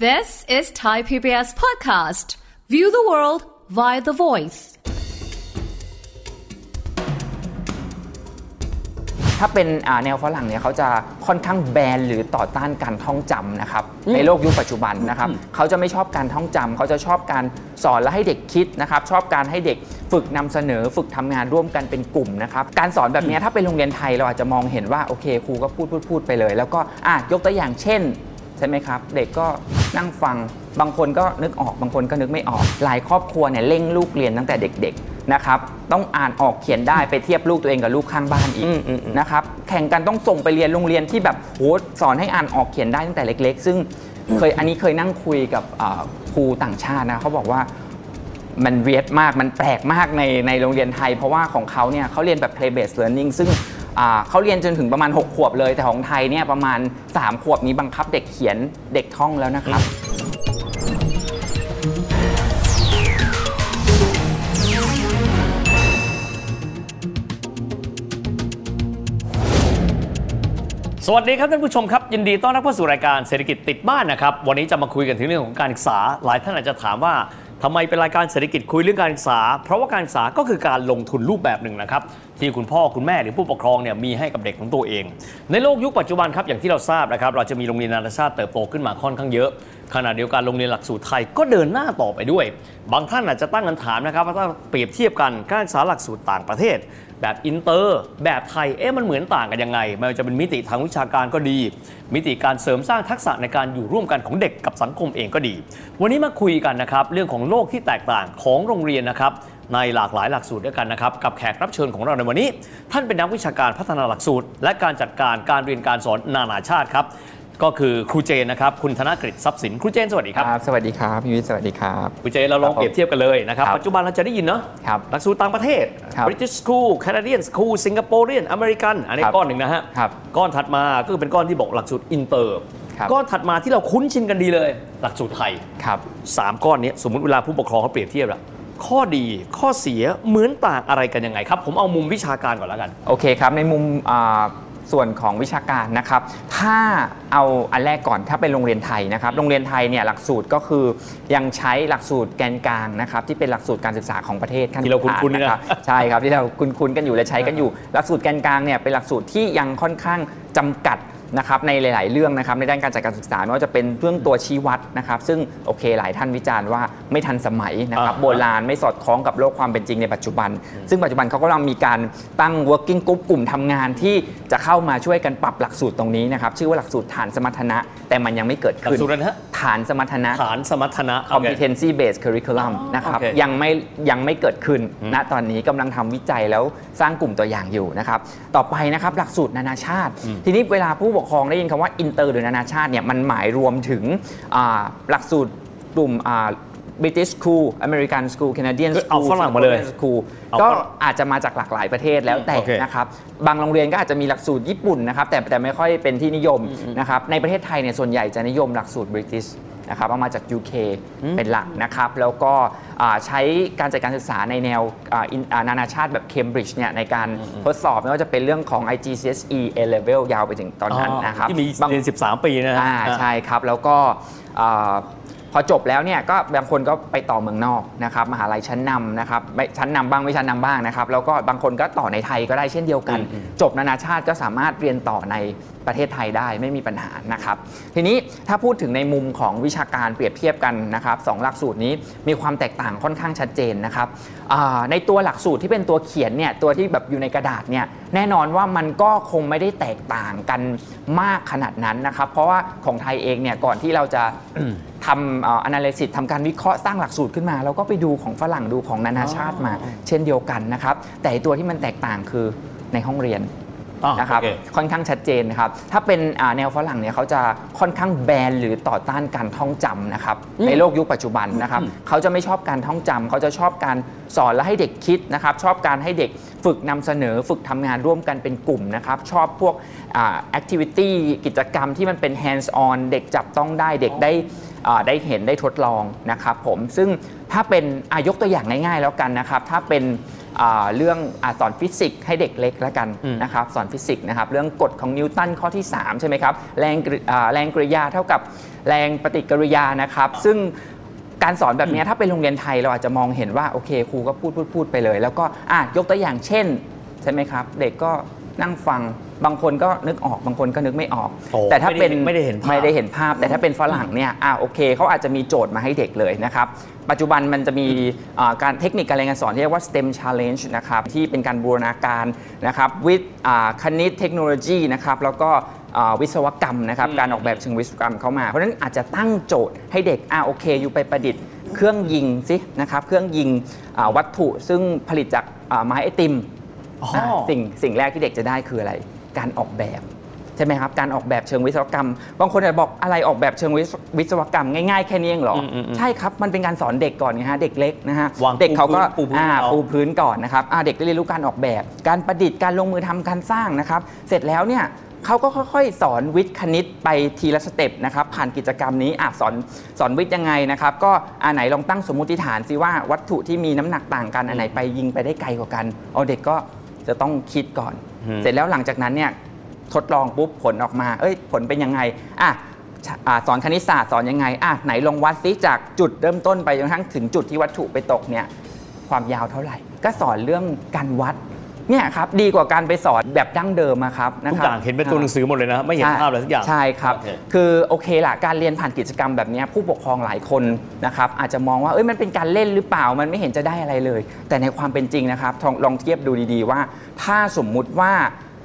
This is Thai PBS podcast. View the world via the voice. ถ้าเป็นอ่าแนวฝรั่งเนี่ยเขาจะค่อนข้างแบนหรือต่อต้านการท่องจำนะครับ ในโลกยุคปัจจุบันนะครับ เขาจะไม่ชอบการท่องจำเขาจะชอบการสอนและให้เด็กคิดนะครับ ชอบการให้เด็กฝึกนำเสนอฝึกทำงานร่วมกันเป็นกลุ่มนะครับการสอนแบบเนี้ยถ้าเป็นโรงเรียนไทยเราอาจจะมองเห็นว่าโอเคครูก็พูดพูดพูดไปเลย แล้วก็อะยกตัวอย่างเช่น ใช่ไหมครับ เด็กก็นั่งฟังบางคนก็นึกออกบางคนก็นึกไม่ออก หลายครอบครัวเนี่ยเร่งลูกเรียนตั้งแต่เด็กๆนะครับต้องอ่านออกเขียนได้ไปเทียบลูกตัวเองกับลูกข้างบ้านอีกนะครับแข่งกันต้องส่งไปเรียนโรงเรียนที่แบบโหสอนให้อ่านออกเขียนได้ตั้งแต่เล็ก ๆ ซึ่งเคยอันนี้เคยนั่งคุยกับอ่าครูต่างชาตินะเขาบอกว่ามันเวียดมากมันแปลกมากในในโรงเรียนไทย เพราะว่าของเขาเนี่ยเขาเรียนแบบ play based learning ซึ่งอ่า เขาเรียนจนถึงประมาณ 6 ขวบเลย แต่ของไทยเนี่ยประมาณ 3 ขวบนี้บังคับเด็กเขียนเด็กท่องแล้วนะครับสวัสดีครับท่านผู้ชมครับ ยินดีต้อนรับเข้าสู่รายการเศรษฐกิจติดบ้านนะครับ วันนี้จะมาคุยกันถึงเรื่องของการศึกษา หลายท่านอาจจะถามว่า ทำไมเป็นรายการเศรษฐกิจคุยเรื่องการศึกษา เพราะว่าการศึกษาก็คือการลงทุนรูปแบบหนึ่งนะครับ ที่คุณพ่อคุณแม่หรือผู้ปกครองเนี่ยมีให้กับเด็กของตัวเอง ในโลกยุคปัจจุบันครับอย่างที่เราทราบนะครับ เราจะมีโรงเรียนนานาชาติเติบโตขึ้นมาค่อนข้างเยอะขณะเดียวกันโรงเรียนหลักสูตรไทยก็เดินหน้าต่อไปด้วย บางท่านอาจจะตั้งคำถามนะครับว่าถ้าเปรียบเทียบกันการศึกษาหลักสูตรต่างประเทศ แบบอินเตอร์ แบบไทย เอ๊ะมันเหมือนต่างกันยังไงไม่ว่าจะเป็นมิติทางวิชาการก็ดี มิติการเสริมสร้างทักษะในการอยู่ร่วมกันของเด็กกับสังคมเองก็ดี วันนี้มาคุยกันนะครับเรื่องของโลกที่แตกต่างของโรงเรียนนะครับในหลากหลายหลักสูตรด้วยกันนะครับกับแขกรับเชิญของเราในวันนี้ ท่านเป็นนักวิชาการพัฒนาหลักสูตร และการจัดการการเรียนการสอนนานาชาติครับ ก็คือครูเจนนะครับคุณธนกฤษทรัพย์สินครูเจนสวัสดีครับครับสวัสดีครับพี่วิทย์สวัสดีครับครูเจนเราลองเปรียบเทียบกันเลยนะครับครับปัจจุบันเราจะได้ยินเนาะครับหลักสูตรต่างประเทศครับ British School Canadian School Singaporean American อันนี้ครับก้อนหนึ่งนะฮะครับก้อนถัดมาก็คือเป็นก้อนที่บอกหลักสูตรอินเตอร์ครับก้อนถัดมาที่เราคุ้นชินกันดีเลย หลักสูตรไทยครับสามก้อนนี้สมมุติเวลาผู้ปกครองเขาเปรียบเทียบละข้อดีข้อเสียเหมือนต่างอะไรกันยังไงครับ ผมเอามุมวิชาการก่อนแล้วกัน โอเคครับ ในมุมอ่า ส่วนของวิชาการนะครับ ถ้าเอาอันแรกก่อนถ้าเป็นโรงเรียนไทยนะครับ โรงเรียนไทยเนี่ยหลักสูตรก็คือยังใช้หลักสูตรแกนกลางนะครับที่เป็นหลักสูตรการศึกษาของประเทศขั้นที่เราคุ้นๆนี่นะรับใช่ครับที่เราคุ้นๆกันอยู่และใช้กันอยู่ หลักสูตรแกนกลางเนี่ยเป็นหลักสูตรที่ยังค่อนข้างจำกัด นะครับในหลาย ๆ เรื่องนะครับในด้านการจัดการศึกษาไม่ว่าจะเป็นเรื่องตัวชี้วัดนะครับ ซึ่งโอเคหลายท่านวิจารณ์ว่าไม่ทันสมัยนะครับอ่าโบราณไม่สอดคล้องกับโลกความเป็นจริงในปัจจุบัน ซึ่งปัจจุบันเขากำลังมีการตั้ง working group กลุ่มทำงานที่จะเข้ามาช่วยกันปรับหลักสูตรตรงนี้นะครับชื่อว่าหลักสูตรฐานสมรรถนะ แต่มันยังไม่เกิดหลักขึ้นสูตรอะไรนะฮะฐานสมรรถนะฐานสมรรถนะโอเค competency based curriculum นะครับโอเคยังไม่ยังไม่เกิดขึ้นณตอนนี้กำลังทำวิจัยแล้วสร้างกลุ่มตัวอย่างอยู่นะครับต่อไปนะครับหลักสูตรนานาชาติ ทีนี้เวลาผู้ปกครองได้ยินคำว่าอินเตอร์หรือนานาชาติเนี่ยมันหมายรวมถึงหลักสูตรกลุ่ม British School American School Canadian คือ School เอาฝรั่งมาเลย Singaporean School เอาก็ฝรั่งอาจจะมาจากหลากหลายประเทศแล้วแต่โอเคนะครับบางโรงเรียนก็อาจจะมีหลักสูตรญี่ปุ่นนะครับแต่แต่ไม่ค่อยเป็นที่นิยมนะครับในประเทศไทยเนี่ยส่วนใหญ่จะนิยมหลักสูตร British นะครับเอามาจาก UK เป็นหลักนะครับ แล้วก็อ่าใช้การจัดการศึกษาในแนวอ่าอินอ่านานาชาติแบบ Cambridge เนี่ยในการทดสอบไม่ว่าจะเป็นเรื่องของ IGCSE A level ยาวไปถึงตอนนั้นนะครับที่มีบางเรียน 13 ปีนะฮะอ่าใช่ครับ แล้วก็อ่า พอจบแล้วเนี่ยก็บางคนก็ไปต่อเมืองนอกนะครับมหาลัยชั้นนำนะครับไม่ชั้นนำบ้างไม่ชั้นนำบ้างนะครับแล้วก็บางคนก็ต่อในไทยก็ได้เช่นเดียวกัน จบนานาชาติก็สามารถเรียนต่อใน ประเทศไทยได้ไม่มีปัญหานะครับ ทีนี้ถ้าพูดถึงในมุมของวิชาการเปรียบเทียบกันนะครับสองหลักสูตรนี้มีความแตกต่างค่อนข้างชัดเจนนะครับในตัวหลักสูตรที่เป็นตัวเขียนเนี่ยตัวที่แบบอยู่ในกระดาษเนี่ยแน่นอนว่ามันก็คงไม่ได้แตกต่างกันมากขนาดนั้นนะครับ เพราะว่าของไทยเองเนี่ยก่อนที่เราจะทำอ่อ analysis ทำการวิเคราะห์สร้างหลักสูตรขึ้นมาแล้วก็ไปดูของฝรั่งดูของนานาชาติมา เช่นเดียวกันนะครับ แต่ตัวที่มันแตกต่างคือในห้องเรียน อ่านะครับโอเค ค่อนข้างชัดเจนนะครับ ถ้าเป็นอ่าแนวฝรั่งเนี่ยเขาจะค่อนข้างแบนหรือต่อต้านการท่องจำนะครับในโลกยุคปัจจุบันนะครับเขาจะไม่ชอบการท่องจำเขาจะชอบการสอนและให้เด็กคิดนะครับชอบการให้เด็กฝึกนำเสนอฝึกทำงานร่วมกันเป็นกลุ่มนะครับชอบพวกอ่า activity กิจกรรมที่มันเป็น hands on เด็กจับต้องได้เด็กได้อ่าได้เห็นได้ทดลองนะครับผมซึ่งถ้าเป็นอายกตัวอย่างง่ายๆแล้วกันนะครับถ้าเป็นอ่า เรื่องอาสอนฟิสิกส์ให้เด็กเล็กแล้วกันอืมนะครับสอนฟิสิกส์นะครับเรื่องกฎของนิวตันข้อที่ 3 ใช่ไหมครับแรงกริอ่าแรงกริยาเท่ากับแรงปฏิกิริยานะครับ ซึ่งการสอนแบบเนี้ยถ้าเป็นโรงเรียนไทยเราอาจจะมองเห็นว่าโอเคครูก็พูดพูดพูดไปเลย แล้วก็อะยกตัวอย่างเช่น ใช่ไหมครับ เด็กก็นั่งฟัง บางคนก็นึกออกบางคนก็นึกไม่ออก โอ้แต่ถ้าเป็นไม่ได้เห็นภาพ ไม่ได้เห็นภาพ แต่ถ้าเป็นฝรั่งเนี่ยอะโอเคเขาอาจจะมีโจทย์มาให้เด็กเลยนะครับ ปัจจุบันมันจะมีอ่าการเทคนิคการเรียนการสอนที่เรียกว่า STEM Challenge นะครับที่เป็นการบูรณาการนะครับวิทย์อ่าคณิตเทคโนโลยีนะครับแล้วก็อ่าวิศวกรรมนะครับการออกแบบเชิงวิศวกรรมเข้ามา เพราะฉะนั้นอาจจะตั้งโจทย์ให้เด็กอะโอเค อยู่ไปประดิษฐ์เครื่องยิงสินะครับเครื่องยิงอ่าวัตถุซึ่งผลิตจากอ่าไม้ไอติมอ๋ออะสิ่งสิ่งแรกที่เด็กจะได้คืออะไร การออกแบบใช่ไหมครับการออกแบบเชิงวิศวกรรม บางคนอาจจะบอกอะไรออกแบบเชิงวิศวิศวกรรมง่ายๆแค่นี้เองเหรออมอืมอืมใช่ครับ มันเป็นการสอนเด็กก่อนไงฮะเด็กเล็กนะฮะวางเด็กเขาก็ปูพื้นอ่าเอาปูพื้นก่อนนะครับอ่าเด็กได้เรียนรู้การออกแบบ การประดิษฐ์การลงมือทำการสร้างนะครับ เสร็จแล้วเนี่ยเขาก็ค่อยๆ สอนวิทย์คณิตไปทีละสเต็ปนะครับผ่านกิจกรรมนี้อะสอนสอนวิทย์ยังไงนะครับ ก็อันไหนลองตั้งสมมุติฐานสิว่าวัตถุที่มีน้ำหนักต่างกันอันไหนไปยิงไปได้ไกลกว่ากันเอาเด็กก็จะต้องคิดก่อนอืม เสร็จแล้วหลังจากนั้นเนี่ยทดลองปุ๊บผลออกมา เอ้ย ผลเป็นยังไงอะอ่าสอนคณิตศาสตร์สอนยังไงอะไหนลองวัดซิจากจุดเริ่มต้นไปจนกระทั่งถึงจุดที่วัตถุไปตกเนี่ยความยาวเท่าไหร่ ก็สอนเรื่องการวัด เนี่ยครับดีกว่าการไปสอนแบบดั้งเดิมอะครับนะทุกครัอย่างเห็นเป็นตัวหนังสือหมดเลยนะไม่เห็นภาพอะไรสักอย่างใช่ครับโอเคคือโอเคละการเรียนผ่านกิจกรรมแบบเนี้ยผู้ปกครองหลายคนนะครับอาจจะมองว่าเอ้ยมันเป็นการเล่นหรือเปล่ามันไม่เห็นจะได้อะไรเลย แต่ในความเป็นจริงนะครับลองลองเทียบดูดีๆว่า ถ้าสมมุติว่า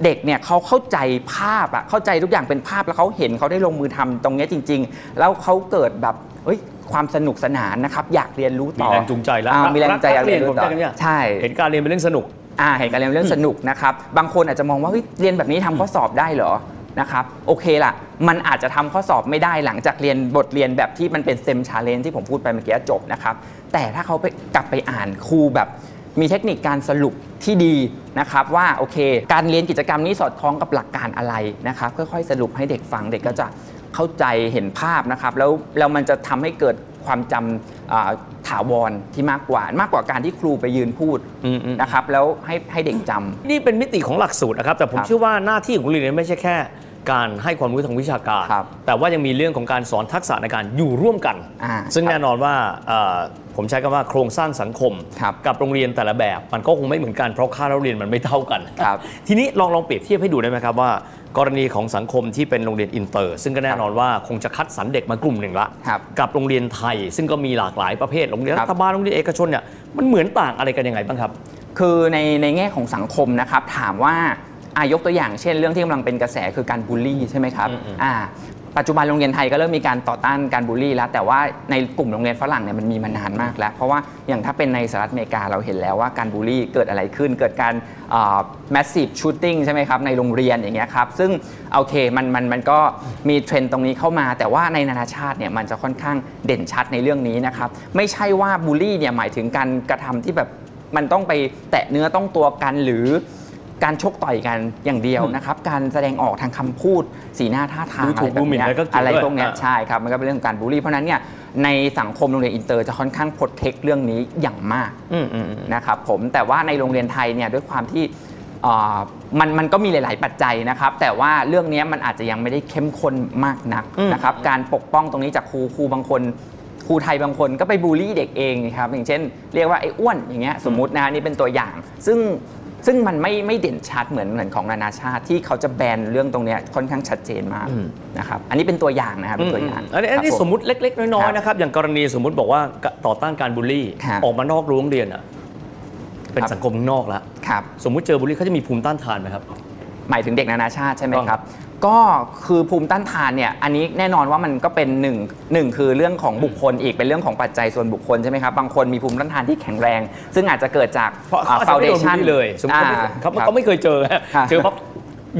เด็กเนี่ยเขาเข้าใจภาพอะเข้าใจทุกอย่างเป็นภาพแล้วเขาเห็นเขาได้ลงมือทำตรงเนี้ยจริง ๆ แล้วเขาเกิดแบบเฮ้ยความสนุกสนานนะครับอยากเรียนรู้มีต่อแรงจูงใจแล้วอ่ามีแรงจูงใจอยากเรียนรู้ผมต่อจะกันเนี่ยใช่เห็นการเรียนเป็นเรื่องสนุก อ่าเห็นการเรียนเรื่องสนุกนะครับ บางคนอาจจะมองว่าเฮ้ยเรียนแบบนี้ทำข้อสอบได้เหรอนะครับโอเคล่ะ มันอาจจะทำข้อสอบไม่ได้หลังจากเรียนบทเรียนแบบที่มันเป็นเซมชาเลนที่ผมพูดไปเมื่อกี้จบนะครับ แต่ถ้าเขาไปกลับไปอ่านครูแบบมีเทคนิคการสรุปที่ดีนะครับว่าโอเค การเรียนกิจกรรมนี้สอดคล้องกับหลักการอะไรนะครับค่อยๆสรุปให้เด็กฟังเด็กก็จะเข้าใจเห็นภาพนะครับแล้วแล้วมันจะทำให้เกิดความจำ ถาวรที่มากกว่ามากกว่าการที่ครูไปยืนพูดอืมอืมนะครับแล้วให้ให้เด็กจำนี่เป็นมิติของหลักสูตรนะครับแต่ผมครับเชื่อว่าหน้าที่ของโรงเรียนไม่ใช่แค่ การให้ความรู้ทางวิชาการครับแต่ว่ายังมีเรื่องของการสอนทักษะในการอยู่ร่วมกันอ่าซึ่งครับแน่นอนว่าเอ่อผมใช้คำว่าโครงสร้างสังคมครับกับโรงเรียนแต่ละแบบ มันก็คงไม่เหมือนกันเพราะค่าเราเรียนมันไม่เท่ากันครับทีนี้ลองลองเปรียบเทียบให้ดูได้ไหมครับว่า กรณีของสังคมที่เป็นโรงเรียนอินเตอร์ ซึ่งก็แน่นอนว่าคงจะคัดสรรเด็กมากลุ่มหนึ่งละครับกับโรงเรียนไทย ซึ่งก็มีหลากหลายประเภทโรงเรียนรัฐบาลครับโรงเรียนเอกชนเนี่ยมันเหมือนต่างอะไรกันยังไงบ้างครับ คือในในแง่ของสังคมนะครับถามว่าอายกตัวอย่างเช่นเรื่องที่กำลังเป็นกระแสคือการบูลลี่ใช่ไหมครับอืมอืมอ่า ปัจจุบันโรงเรียนไทยก็เริ่มมีการต่อต้านการบูลลี่แล้ว แต่ว่าในกลุ่มโรงเรียนฝรั่งเนี่ยมันมีมานานมากแล้ว เพราะว่าอย่างถ้าเป็นในสหรัฐอเมริกาเราเห็นแล้วว่าการบูลลี่เกิดอะไรขึ้น เกิดการ massive shooting ใช่ไหมครับในโรงเรียนอย่างเงี้ยครับซึ่งโอเคมันมันมันก็มีเทรนด์ตรงนี้เข้ามา แต่ว่าในนานาชาติเนี่ยมันจะค่อนข้างเด่นชัดในเรื่องนี้นะครับไม่ใช่ว่าบูลลี่เนี่ยหมายถึงการกระทำที่แบบมันต้องไปแตะเนื้อต้องตัวกันหรือ การชกต่อยกันอย่างเดียวนะครับ การแสดงออกทางคำพูด สีหน้าท่าทางดูถูกอะไรแบบดูหมิ่นเนี้ยอะไรก็เกี่ยวอะไรด้วยพวกเนี้ยอ่าใช่ครับมันก็เป็นเรื่องของการบูลลี่เพราะฉะนั้นเนี่ยในสังคมโรงเรียนอินเตอร์จะค่อนข้าง protect เรื่องนี้อย่างมากอืมอืมอืมนะครับผมแต่ว่าในโรงเรียนไทยเนี่ยด้วยความที่เอ่อมันมันก็มีหลาย ๆ ปัจจัยนะครับ แต่ว่าเรื่องนี้มันอาจจะยังไม่ได้เข้มข้นมากนักอืมนะครับ การปกป้องตรงนี้จากครูครูบางคนครูไทยบางคนก็ไปบูลลี่เด็กเองครับอย่างเช่น เรียกว่าไอ้อ้วนอย่างเงี้ยสมมุตินะฮะนี่เป็นตัวอย่าง ซึ่ง ซึ่งมันไม่ไม่เด่นชัดเหมือนเหมือนของนานาชาติที่เขาจะแบนเรื่องตรงเนี้ยค่อนข้างชัดเจนมากอืมนะครับอันนี้เป็นตัวอย่างนะครับเป็นตัวอย่างอันนี้อันนี้ครับผสมมติเล็ก ๆ น้อยครับๆนะครับอย่างกรณีสมมติบอกว่าต่อต้านการบูลลี่ครับออกมานอกรั้วโรงเรียนอะเป็นครับสังคมข้างนอกแล้วครับสมมุติเจอบูลลี่เขาจะมีภูมิต้านทานไหมครับหมายถึงเด็กนานาชาติใช่ไหมต้องครับ ก็คือภูมิต้านทานเนี่ยอันนี้แน่นอนว่ามันก็เป็นหนึ่งหนึ่งคือเรื่องของบุคคลอีกเป็นเรื่องของปัจจัยส่วนบุคคลใช่ไหมครับบางคนมีภูมิต้านทานที่แข็งแรง ซึ่งอาจจะเกิดจากเพราะเขาอาจจะฟาวไม่โดนบูลลี่เลยสมมติเขาไม่เขาเขาไม่เคยเจอฮะครับเจอปั๊บ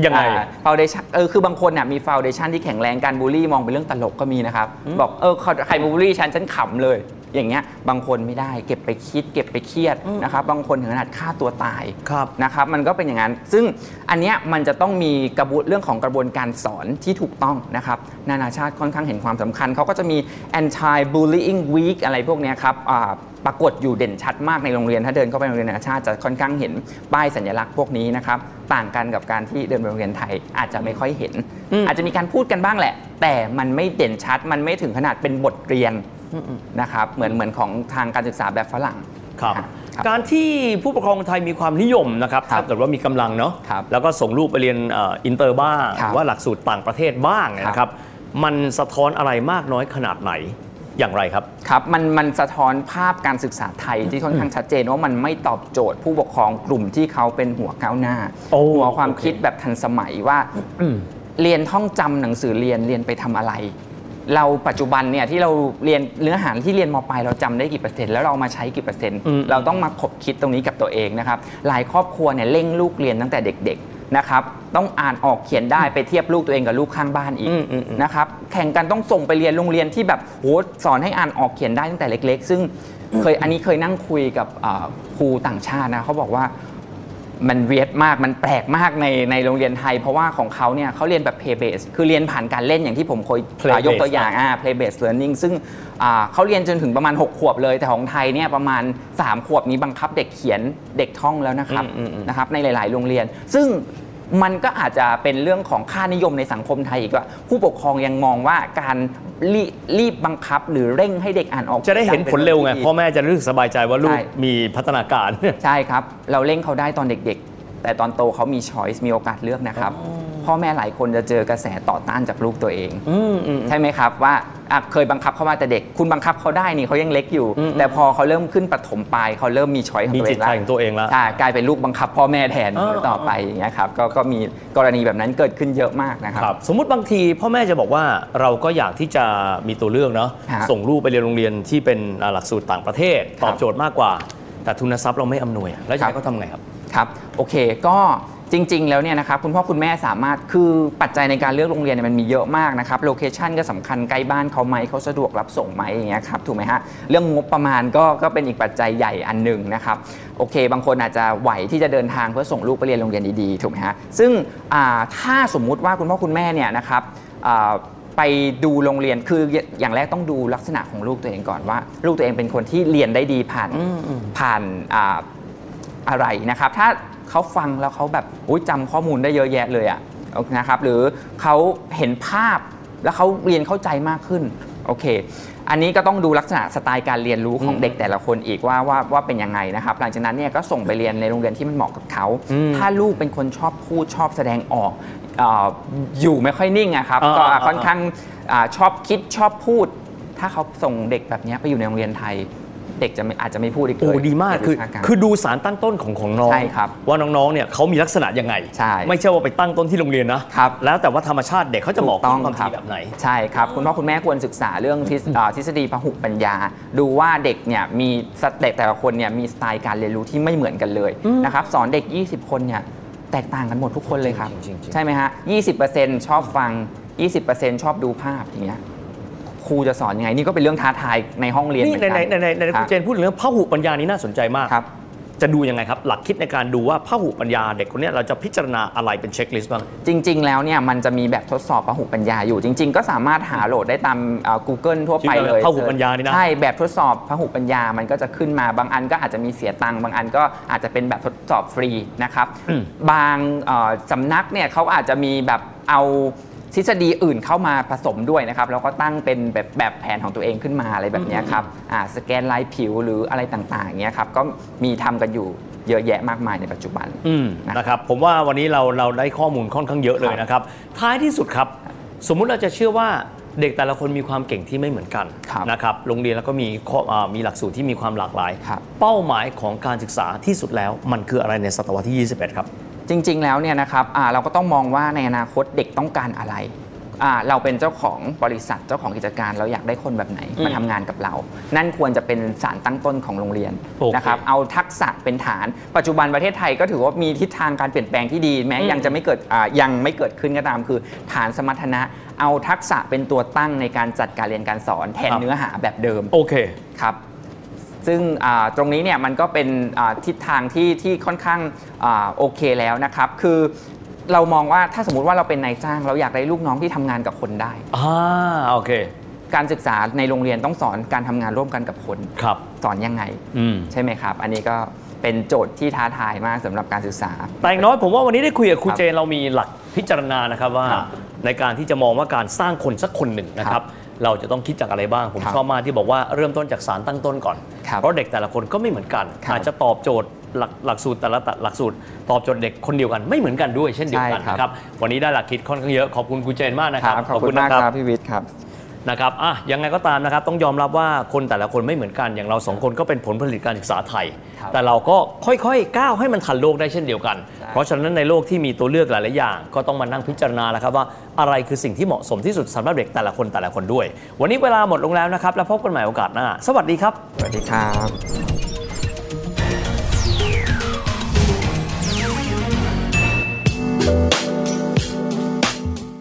ยังไง foundation เออคือบางคนเนี่ยมี foundation ที่แข็งแรงการบูลลี่มองเป็นเรื่องตลกก็มีนะครับ บอกเออเขาใครมาบูลลี่ฉันฉันขำเลย อย่างเงี้ยบางคนไม่ได้เก็บไปคิด เก็บไปเครียดนะครับบางคนถึงขนาดฆ่าตัวตายครับนะครับมันก็เป็นอย่างนั้น ซึ่งอันเนี้ยมันจะต้องมีกระบวนเรื่องของกระบวนการสอนที่ถูกต้องนะครับนานาชาติค่อนข้างเห็นความสำคัญ เขาก็จะมี anti bullying week อะไรพวกเนี้ยครับอ่าปรากฏอยู่เด่นชัดมากในโรงเรียน ถ้าเดินเข้าไปโรงเรียนนานาชาติจะค่อนข้างเห็นป้ายสัญลักษณ์พวกนี้นะครับต่างกันกับการที่เดินไปโรงเรียนไทยอาจจะไม่ค่อยเห็น อาจจะมีการพูดกันบ้างแหละ แต่มันไม่เด่นชัดมันไม่ถึงขนาดเป็นบทเรียน นะครับเหมือนเหมือนของทางการศึกษาแบบฝรั่งครับครับการที่ผู้ปกครองไทยมีความนิยมนะครับครับถ้าเกิดว่ามีกำลังเนาะครับแล้วก็ส่งลูกไปเรียนเอ่ออินเตอร์บ้างครับรือว่าหลักสูตรต่างประเทศบ้างเนี่ยนะครับมันสะท้อนอะไรมากน้อยขนาดไหนอย่างไรครับครับมันมันสะท้อนภาพการศึกษาไทยที่ค่อนข้างชัดเจนว่ามันไม่ตอบโจทย์ผู้ปกครองกลุ่มที่เขาเป็นหัวก้าวหน้าโอ้หัวความโอเคคิดแบบทันสมัยว่าเรียนท่องจำหนังสือเรียนเรียนไปทำอะไร เราปัจจุบันเนี่ยที่เราเรียนเนื้อหาที่เรียนมปลายเราจำได้กี่เปอร์เซ็นต์แล้วเราเอามาใช้กี่เปอร์เซ็นต์อืมเราต้องมาขบคิดตรงนี้กับตัวเองนะครับหลายครอบครัวเนี่ยเร่งลูกเรียนตั้งแต่เด็กๆนะครับต้องอ่านออกเขียนได้ไปเทียบลูกตัวเองกับลูกข้างบ้านอีกอืมอืมอืมนะครับแข่งกันต้องส่งไปเรียนโรงเรียนที่แบบโหสอนให้อ่านออกเขียนได้ตั้งแต่เล็ก ๆ ซึ่งเคยอันนี้เคยนั่งคุยกับอ่าครูต่างชาตินะเขาบอกว่า มันเวียดมากมันแปลกมากในในโรงเรียนไทย เพราะว่าของเขาเนี่ยเขาเรียนแบบ play base คือเรียนผ่านการเล่นอย่างที่ผมเคย Play อ่ายก based ตัวอย่างอ่า play based learning ซึ่งอ่าเขาเรียนจนถึงประมาณ 6 ขวบเลย แต่ของไทยเนี่ยประมาณ 3 ขวบนี้บังคับเด็กเขียนเด็กท่องแล้วนะครับอืมอืมอืมนะครับในหลาย ๆ โรงเรียน ซึ่ง มันก็อาจจะเป็นเรื่องของค่านิยมในสังคมไทยอีกว่า ผู้ปกครองยังมองว่าการรีรีบบังคับหรือเร่งให้เด็กอ่านออก จะได้เห็นผลเร็วไงป็นพ่อแม่จะรู้สึกสบายใจว่าลูกใช่มีพัฒนาการ ใช่ครับ เราเร่งเขาได้ตอนเด็กๆ แต่ตอนโตเขามีช้อยส์มีโอกาสเลือกนะครับ พ่อแม่หลายคนจะเจอกระแสต่อต้านจากลูกตัวเองอืมอืมใช่ไหมครับว่าอะเคยบังคับเขามาแต่เด็ก คุณบังคับเขาได้นี่เขายังเล็กอยู่อืมแต่พอเขาเริ่มขึ้นปฐมปลายเขาเริ่มมีช้อยของมีตัวเอจิตงใจแล้วของตัวเองแล้วใช่กลายเป็นลูกบังคับพ่อแม่แทนเออต่อไปอย่างเงี้ยครับก็ก็มีกรณีแบบนั้นเกิดขึ้นเยอะมากนะครับครับสมมุติบางทีพ่อแม่จะบอกว่าเราก็อยากที่จะมีตัวเลือกเนาะฮะส่งลูกไปเรียนโรงเรียนที่เป็นอ่าหลักสูตรต่างประเทศ ตอบโจทย์มากกว่า แต่ทุนทรัพย์เราไม่อำนวย แล้วจะครัให้บเขาทำไงครับครับโอเคก็ จริง ๆ แล้วเนี่ยนะครับคุณพ่อคุณแม่สามารถคือปัจจัยในการเลือกโรงเรียนเนี่ยมันมีเยอะมากนะครับโลเคชันก็สำคัญใกล้บ้านเขาไหมเขาสะดวกรับส่งไหมอย่างเงี้ยครับถูกไหมฮะเรื่องงบประมาณก็ก็เป็นอีกปัจจัยใหญ่อันหนึ่งนะครับโอเค บางคนอาจจะไหวที่จะเดินทางเพื่อส่งลูกไปเรียนโรงเรียนดีๆถูกไหมฮะซึ่งอ่าถ้าสมมุติว่าคุณพ่อคุณแม่เนี่ยนะครับอ่าไปดูโรงเรียนคืออย่างแรกต้องดูลักษณะของลูกตัวเองก่อนว่า ลูกตัวเองเป็นคนที่เรียนได้ดีผ่านผ่านอ่าอะไรนะครับ ถ้า เขาฟังแล้วเขาแบบอุ๊ยจำข้อมูลได้เยอะแยะเลยอะนะครับหรือเขาเห็นภาพแล้วเขาเรียนเข้าใจมากขึ้นโอเค อันนี้ก็ต้องดูลักษณะสไตล์การเรียนรู้ของเด็กแต่ละคนอีกว่าว่าว่าเป็นยังไงนะครับ หลังจากนั้นเนี่ยก็ส่งไปเรียนในโรงเรียนที่มันเหมาะกับเขาอืมถ้าลูกเป็นคนชอบพูดชอบแสดงออกเอออยู่ไม่ค่อยนิ่งอะครับอ่าก็อ่าค่อนข้างอาชอบคิดชอบพูด ถ้าเขาส่งเด็กแบบเนี้ยไปอยู่ในโรงเรียนไทย เด็กจะไม่อาจจะไม่พูดอีกเลยโอ้ดีมากคือวิชรคือดูสารตั้งต้นของของน้องใช่ครับว่าน้องๆเนี่ยเขามีลักษณะยังไงใช่ไม่ใช่ว่าไปตั้งต้นที่โรงเรียนนะครับแล้วแต่ว่าธรรมชาติเด็กเขาจะเหมาะถูกต้องกับความครัถี่แบบไหนใช่ครับคุณพ่อคุณแม่ควรศึกษาเรื่องทฤษอ่าทฤษฎีพหุปัญญา ดูว่าเด็กเนี่ยมีสเด็กแต่ละคนเนี่ยมีสไตล์การเรียนรู้ที่ไม่เหมือนกันเลยนะครับสอนเด็ก 20 คนเนี่ยแตกต่างกันหมดทุกคนเลยครับจริงๆจริงๆใช่ไหมฮะ 20%ชอบฟัง 20%ชอบดูภาพอย่างเงี้ย ครูจะสอนยังไงนี่ก็เป็นเรื่องท้าทายในห้องเรียนนี่เหมือนในกันในในในในคคุรัณบเจนพูดถึงเรื่องพหุปัญญานี้น่าสนใจมาก ครับ จะดูยังไงครับ หลักคิดในการดูว่าพหุปัญญาเด็กคนเนี้ยเราจะพิจารณาอะไรเป็นเช็คลิสต์บ้าง จริง ๆ แล้วเนี่ยมันจะมีแบบทดสอบพหุปัญญาอยู่จริง ๆ ก็สามารถหาโหลดได้ตามอ่า Google ทั่วไปเลยพหุปัญญานี่นะ ใช่แบบทดสอบพหุปัญญามันก็จะขึ้นมาบางอันก็อาจจะมีเสียตังค์บางอันก็อาจจะเป็นแบบทดสอบฟรีนะครับอืมบางเอ่อสำนักเนี่ยเขาอาจจะมีแบบเอา ทฤษฎีอื่นเข้ามาผสมด้วยนะครับแล้วก็ตั้งเป็นแบบแบบแผนของตัวเองขึ้นมาอะไรแบบเนี้ยครับอ่าสแกนลายผิวหรืออะไรต่างๆอย่างเงี้ยครับก็มีทำกันอยู่เยอะแยะมากมายในปัจจุบันอืมนะนะครับผมว่าวันนี้เราเราได้ข้อมูลค่อนข้างเยอะเลยนะครับท้ายที่สุดครับ สมมุติเราจะเชื่อว่าเด็กแต่ละคนมีความเก่งที่ไม่เหมือนกันครับนะครับโรงเรียนแล้วก็มีข้ออ่ามีหลักสูตรที่มีความหลากหลายครับเป้าหมายของการศึกษาที่สุดแล้วมันคืออะไรในศตวรรษที่ 21 ครับ จริง ๆ แล้วเนี่ยนะครับอ่าเราก็ต้องมองว่าในอนาคตเด็กต้องการอะไรอ่าเราเป็นเจ้าของบริษัทเจ้าของกิจการเราอยากได้คนแบบไหนมาทำงานกับเรา นั่นควรจะเป็นสารตั้งต้นของโรงเรียนโอเคนะครับเอาทักษะเป็นฐาน ปัจจุบันประเทศไทยก็ถือว่ามีทิศทางการเปลี่ยนแปลงที่ดี แม้อืมยังจะไม่เกิดอ่ายังไม่เกิดขึ้นก็ตามคือ ฐานสมรรถนะเอาทักษะเป็นตัวตั้งในการจัดการเรียนการสอนแทนครับเนื้อหาแบบเดิมโอเคครับ ซึ่งอ่าตรงนี้เนี่ยมันก็เป็นอ่าทิศทางที่ที่ค่อนข้างอาโอเคแล้วนะครับคือเรามองว่าถ้าสมมุติว่าเราเป็นนายจ้าง เราอยากได้ลูกน้องที่ทำงานกับคนได้อ่าโอเค การศึกษาในโรงเรียนต้องสอนการทำงานร่วมกันกับคนครับ สอนยังไงอืมใช่ไหมครับ อันนี้ก็เป็นโจทย์ที่ท้าทายมากสำหรับการศึกษา แต่อย่างน้อยผมว่าวันนี้ได้คุยกับครูครับเจนเรามีหลักพิจารณานะครับว่าครับในการที่จะมองว่าการสร้างคนสักคนหนึ่งนะคครัรับบ เราจะต้องคิดจากอะไรบ้าง ผมครับชอบมากที่บอกว่าเริ่มต้นจากสารตั้งต้นก่อนครับเพราะเด็กแต่ละคนก็ไม่เหมือนกันครับอาจจะตอบโจทย์หลักหลักสูตรแต่ละหลักสูตรตอบโจทย์เด็กคนเดียวกันไม่เหมือนกันด้วยเช่นเดียวกันใช่ครับนะครับวันนี้ได้หลักคิดค่อนข้างเยอะขอบคุณครูเจนมากนะครับขอบคุณมากครับพี่วิทย์ครับ นะครับอะยังไงก็ตามนะครับ ต้องยอมรับว่าคนแต่ละคนไม่เหมือนกัน อย่างเราสองคนก็เป็นผลผลิตการศึกษาไทยครับแต่เราก็ค่อยๆ ก้าวให้มันทันโลกได้เช่นเดียวกันใช่เพราะฉะนั้นในโลกที่มีตัวเลือกหลายๆอย่าง ก็ต้องมานั่งพิจารณาแล้วครับว่าอะไรคือสิ่งที่เหมาะสมที่สุดสำหรับเด็กแต่ละคนแต่ละคนด้วย วันนี้เวลาหมดลงแล้วนะครับ แล้วพบกันใหม่โอกาสหน้า สวัสดีครับ สวัสดีครับ